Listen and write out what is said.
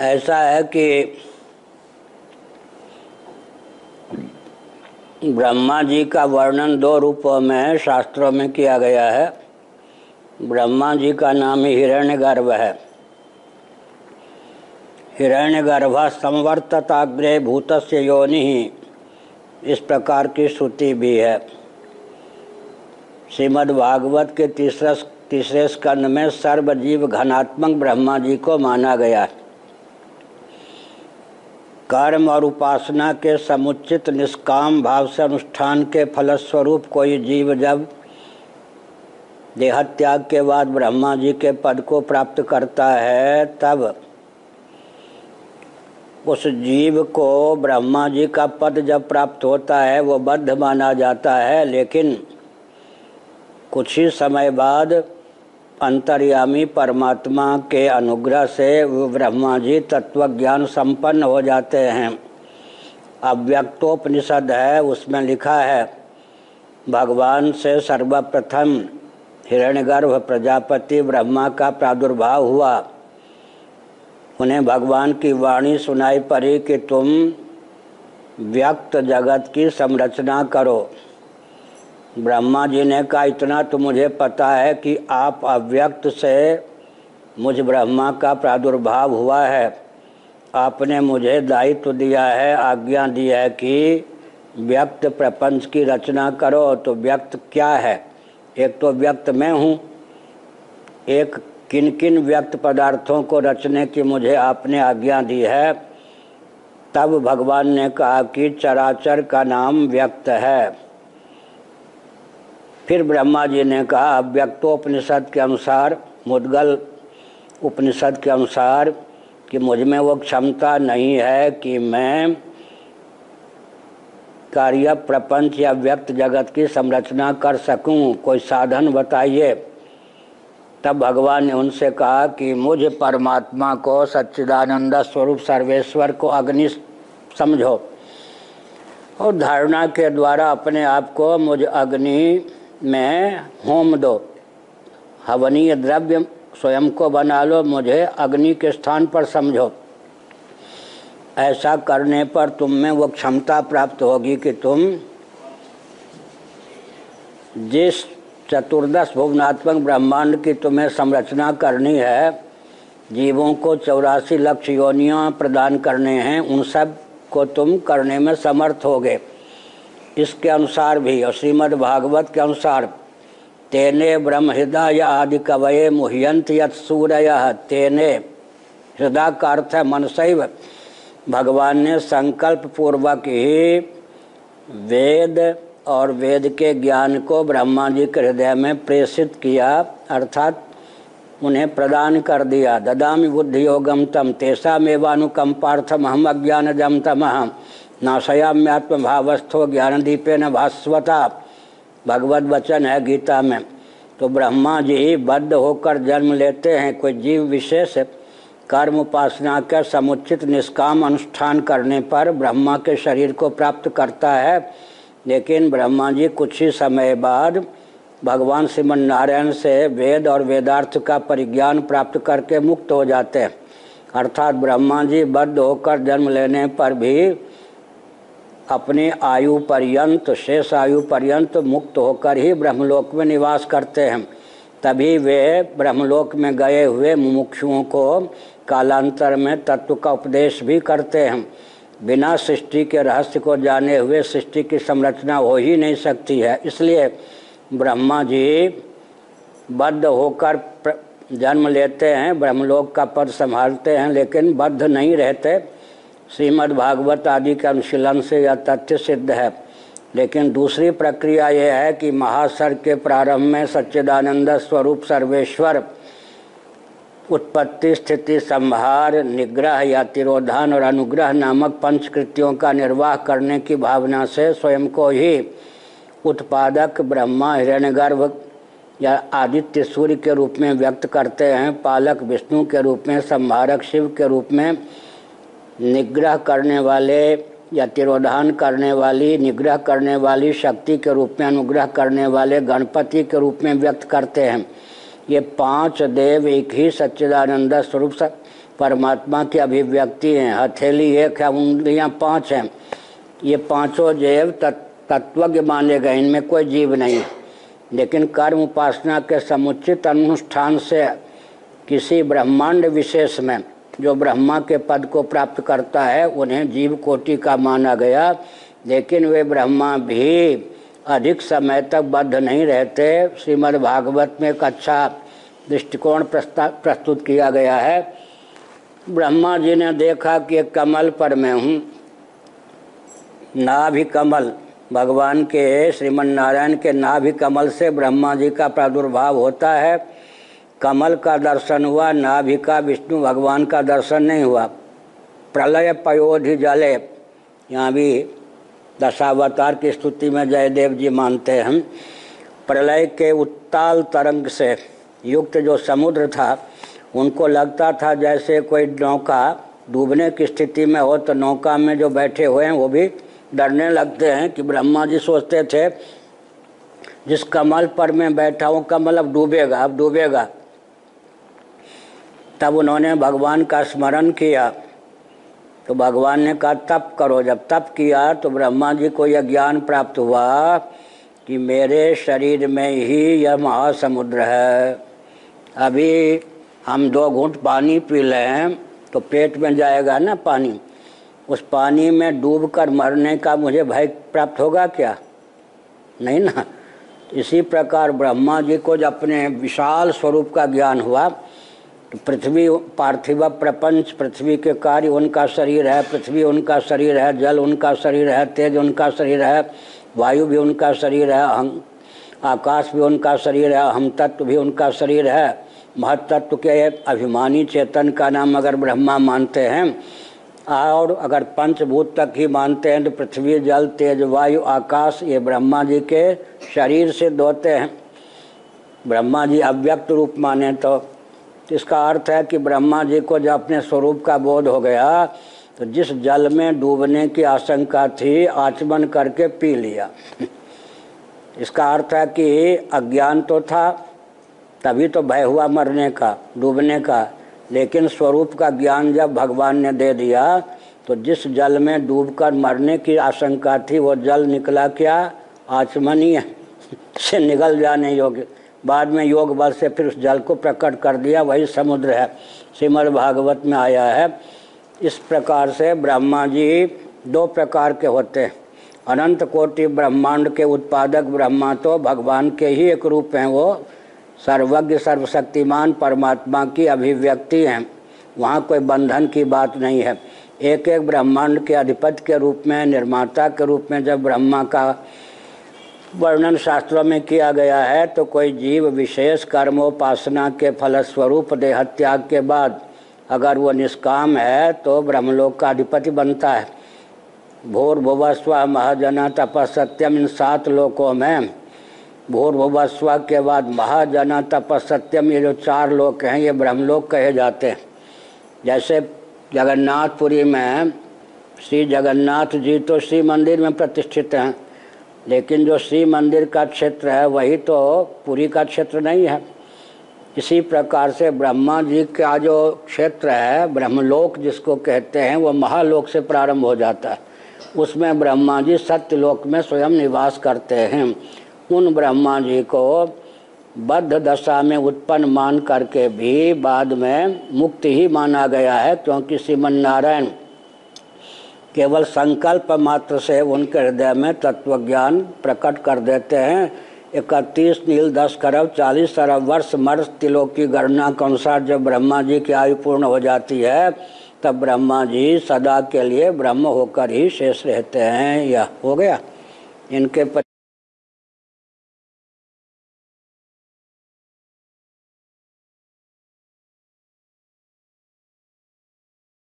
ऐसा है कि ब्रह्मा जी का वर्णन दो रूपों में शास्त्रों में किया गया है। ब्रह्मा जी का नाम ही हिरण्यगर्भ है। हिरण्य हिरण्यगर्भ संवर्तताग्रे भूतस्य योनि ही इस प्रकार की श्रुति भी है। श्रीमद् भागवत के तीसरा तीसरे स्कंद में सर्वजीव घनात्मक ब्रह्मा जी को माना गया है। कर्म और उपासना के समुचित निष्काम भाव से अनुष्ठान के फलस्वरूप कोई जीव जब देहत्याग के बाद ब्रह्मा जी के पद को प्राप्त करता है, तब उस जीव को ब्रह्मा जी का पद जब प्राप्त होता है, वो बद्ध माना जाता है, लेकिन कुछ ही समय बाद अंतर्यामी परमात्मा के अनुग्रह से ब्रह्मा जी तत्व ज्ञान संपन्न हो जाते हैं। अव्यक्तोपनिषद है, उसमें लिखा है, भगवान से सर्वप्रथम हिरण्यगर्भ प्रजापति ब्रह्मा का प्रादुर्भाव हुआ। उन्हें भगवान की वाणी सुनाई पड़ी कि तुम व्यक्त जगत की संरचना करो। ब्रह्मा जी ने कहा, इतना तो मुझे पता है कि आप अव्यक्त से मुझ ब्रह्मा का प्रादुर्भाव हुआ है। आपने मुझे दायित्व दिया है, आज्ञा दी है कि व्यक्त प्रपंच की रचना करो। तो व्यक्त क्या है? एक तो व्यक्त मैं हूँ। एक किन किन व्यक्त पदार्थों को रचने की मुझे आपने आज्ञा दी है? तब भगवान ने कहा कि चराचर का नाम व्यक्त है। फिर ब्रह्मा जी ने कहा अव्यक्तोपनिषद के अनुसार, मुदगल उपनिषद के अनुसार कि मुझमें वो क्षमता नहीं है कि मैं कार्य प्रपंच या व्यक्त जगत की संरचना कर सकूँ। कोई साधन बताइए। तब भगवान ने उनसे कहा कि मुझ परमात्मा को सच्चिदानंद स्वरूप सर्वेश्वर को अग्नि समझो और धारणा के द्वारा अपने आप को मुझ अग्नि में होम दो हवनीय द्रव्य स्वयं को बना लो, मुझे अग्नि के स्थान पर समझो। ऐसा करने पर तुम में वो क्षमता प्राप्त होगी कि तुम जिस चतुर्दश भुवनात्मक ब्रह्मांड की तुम्हें संरचना करनी है, जीवों को चौरासी लक्ष योनियाँ प्रदान करने हैं, उन सबको तुम करने में समर्थ होगे। इसके अनुसार भी, और श्रीमद् भागवत के अनुसार, तेने ब्रह्म हृदय आदि कवये मुह्यंत यत सूर्य, तेने, हृदय का अर्थ है मनसैव, भगवान ने संकल्प पूर्वक ही वेद और वेद के ज्ञान को ब्रह्मा जी के हृदय में प्रेषित किया, अर्थात उन्हें प्रदान कर दिया। ददामी बुद्धि योगम तम तेषा मेवानुकंपार्थम हम अज्ञान जम तम। नाशयाम्यात्म भावस्थो ज्ञान दीपे न भास्वता। भगवत वचन है गीता में। तो ब्रह्मा जी बद्ध होकर जन्म लेते हैं, कोई जीव विशेष कर्म उपासना के समुचित निष्काम अनुष्ठान करने पर ब्रह्मा के शरीर को प्राप्त करता है। लेकिन ब्रह्मा जी कुछ ही समय बाद भगवान श्रीमन नारायण से वेद और वेदार्थ का परिज्ञान प्राप्त करके मुक्त हो जाते हैं। अर्थात ब्रह्मा जी बद्ध होकर जन्म लेने पर भी अपने आयु पर्यंत, शेष आयु पर्यंत मुक्त होकर ही ब्रह्मलोक में निवास करते हैं। तभी वे ब्रह्मलोक में गए हुए मुमुक्षुओं को कालांतर में तत्व का उपदेश भी करते हैं। बिना सृष्टि के रहस्य को जाने हुए सृष्टि की संरचना हो ही नहीं सकती है। इसलिए ब्रह्मा जी बद्ध होकर जन्म लेते हैं, ब्रह्मलोक का पद संभालते हैं, लेकिन बद्ध नहीं रहते। श्रीमद् भागवत आदि के अनुशीलन से यह तथ्य सिद्ध है। लेकिन दूसरी प्रक्रिया यह है कि महासर के प्रारंभ में सच्चिदानंद स्वरूप सर्वेश्वर उत्पत्ति, स्थिति, संहार, निग्रह या तिरोधान और अनुग्रह नामक पंचकृतियों का निर्वाह करने की भावना से स्वयं को ही उत्पादक, ब्रह्मा हिरण्यगर्भ या आदित्य सूर्य के रूप में व्यक्त करते हैं, पालक, विष्णु के रूप में, संहारक, शिव के रूप में निग्रह करने वाले या तिरोधान करने वाली, निग्रह करने वाली शक्ति के रूप में, अनुग्रह करने वाले गणपति के रूप में व्यक्त करते हैं। ये पाँच देव एक ही सच्चिदानंद स्वरूप परमात्मा की अभिव्यक्ति हैं। हथेली एक है, उंगलियाँ पाँच हैं। ये पाँचों देव तत्वज्ञ माने गए, इनमें कोई जीव नहीं। लेकिन कर्म उपासना के समुचित अनुष्ठान से किसी ब्रह्मांड विशेष में जो ब्रह्मा के पद को प्राप्त करता है, उन्हें जीव कोटि का माना गया। लेकिन वे ब्रह्मा भी अधिक समय तक बद्ध नहीं रहते। श्रीमद् भागवत में एक अच्छा दृष्टिकोण प्रस्तुत किया गया है। ब्रह्मा जी ने देखा कि कमल पर मैं हूँ। नाभि कमल, भगवान के श्रीमन नारायण के नाभि कमल से ब्रह्मा जी का प्रादुर्भाव होता है। कमल का दर्शन हुआ, नाभि का, विष्णु भगवान का दर्शन नहीं हुआ। प्रलय पयोधि जले। यहाँ भी दशावतार की स्तुति में जयदेव जी मानते हैं। प्रलय के उत्ताल तरंग से युक्त जो समुद्र था, उनको लगता था जैसे कोई नौका डूबने की स्थिति में हो तो नौका में जो बैठे हुए हैं, वो भी डरने लगते हैं कि ब्रह्मा जी सोचते थे, जिस कमल पर मैं बैठा हूँ, कमल अब डूबेगा अब डूबेगा। तब उन्होंने भगवान का स्मरण किया। तो भगवान ने कहा, तप करो, जब तप किया तो ब्रह्मा जी को यह ज्ञान प्राप्त हुआ कि मेरे शरीर में ही यह महासमुद्र है। अभी हम दो घूंट पानी पी लें तो पेट में जाएगा ना पानी। उस पानी में डूब कर मरने का मुझे भय प्राप्त होगा क्या? नहीं ना। इसी प्रकार ब्रह्मा जी को जब अपने विशाल स्वरूप का ज्ञान हुआ तो पृथ्वी पार्थिव प्रपंच, पृथ्वी के कार्य उनका शरीर है, पृथ्वी उनका शरीर है, जल उनका शरीर है, तेज उनका शरीर है, वायु भी उनका शरीर है हम आकाश भी उनका शरीर है हम तत्व भी उनका शरीर है। महत्त्व के एक अभिमानी चेतन का नाम अगर ब्रह्मा मानते हैं, और अगर पंचभूत तक ही मानते हैं तो पृथ्वी, जल, तेज, वायु, आकाश, ये ब्रह्मा जी के शरीर से दोते हैं। ब्रह्मा जी अव्यक्त रूप माने तो इसका अर्थ है कि ब्रह्मा जी को जब अपने स्वरूप का बोध हो गया तो जिस जल में डूबने की आशंका थी, आचमन करके पी लिया। इसका अर्थ है कि अज्ञान तो था, तभी तो भय हुआ मरने का, डूबने का। लेकिन स्वरूप का ज्ञान जब भगवान ने दे दिया तो जिस जल में डूबकर मरने की आशंका थी, वो जल निकला क्या? आचमनीय। से निकल जाने योग्य। बाद में योग बल से फिर उस जल को प्रकट कर दिया, वही समुद्र है। श्रीमद् भागवत में आया है, इस प्रकार से ब्रह्मा जी दो प्रकार के होते हैं। अनंत कोटि ब्रह्मांड के उत्पादक ब्रह्मा तो भगवान के ही एक रूप हैं, वो सर्वज्ञ, सर्वशक्तिमान परमात्मा की अभिव्यक्ति हैं। वहाँ कोई बंधन की बात नहीं है। एक एक ब्रह्मांड के अधिपति के रूप में, निर्माता के रूप में जब ब्रह्मा का वर्णन शास्त्रों में किया गया है तो कोई जीव विशेष कर्मोपासना के फलस्वरूप देहत्याग के बाद अगर वो निष्काम है तो ब्रह्मलोक का अधिपति बनता है। भोर भुवस्व महाजना तपसत्यम इन सात लोकों में। भूर्भुवस्व के बाद महाजन तपसत्यम ये जो चार लोक हैं, ये ब्रह्मलोक कहे जाते हैं। जैसे जगन्नाथपुरी में श्री जगन्नाथ जी तो श्री मंदिर में प्रतिष्ठित हैं। लेकिन जो श्री मंदिर का क्षेत्र है, वही तो पुरी का क्षेत्र नहीं है। इसी प्रकार से ब्रह्मा जी का जो क्षेत्र है, ब्रह्मलोक जिसको कहते हैं, वो महालोक से प्रारंभ हो जाता है। उसमें ब्रह्मा जी सत्यलोक में स्वयं निवास करते हैं। उन ब्रह्मा जी को बद्ध दशा में उत्पन्न मान करके भी बाद में मुक्त ही माना गया है, क्योंकि श्रीमन नारायण केवल संकल्प मात्र से उनके हृदय में तत्वज्ञान प्रकट कर देते हैं। इकतीस नील दस खरब, चालीस अरब वर्ष मर्ष तिलों की गणना के अनुसार जब ब्रह्मा जी की आयु पूर्ण हो जाती है, तब ब्रह्मा जी सदा के लिए ब्रह्म होकर ही शेष रहते हैं। यह हो गया। इनके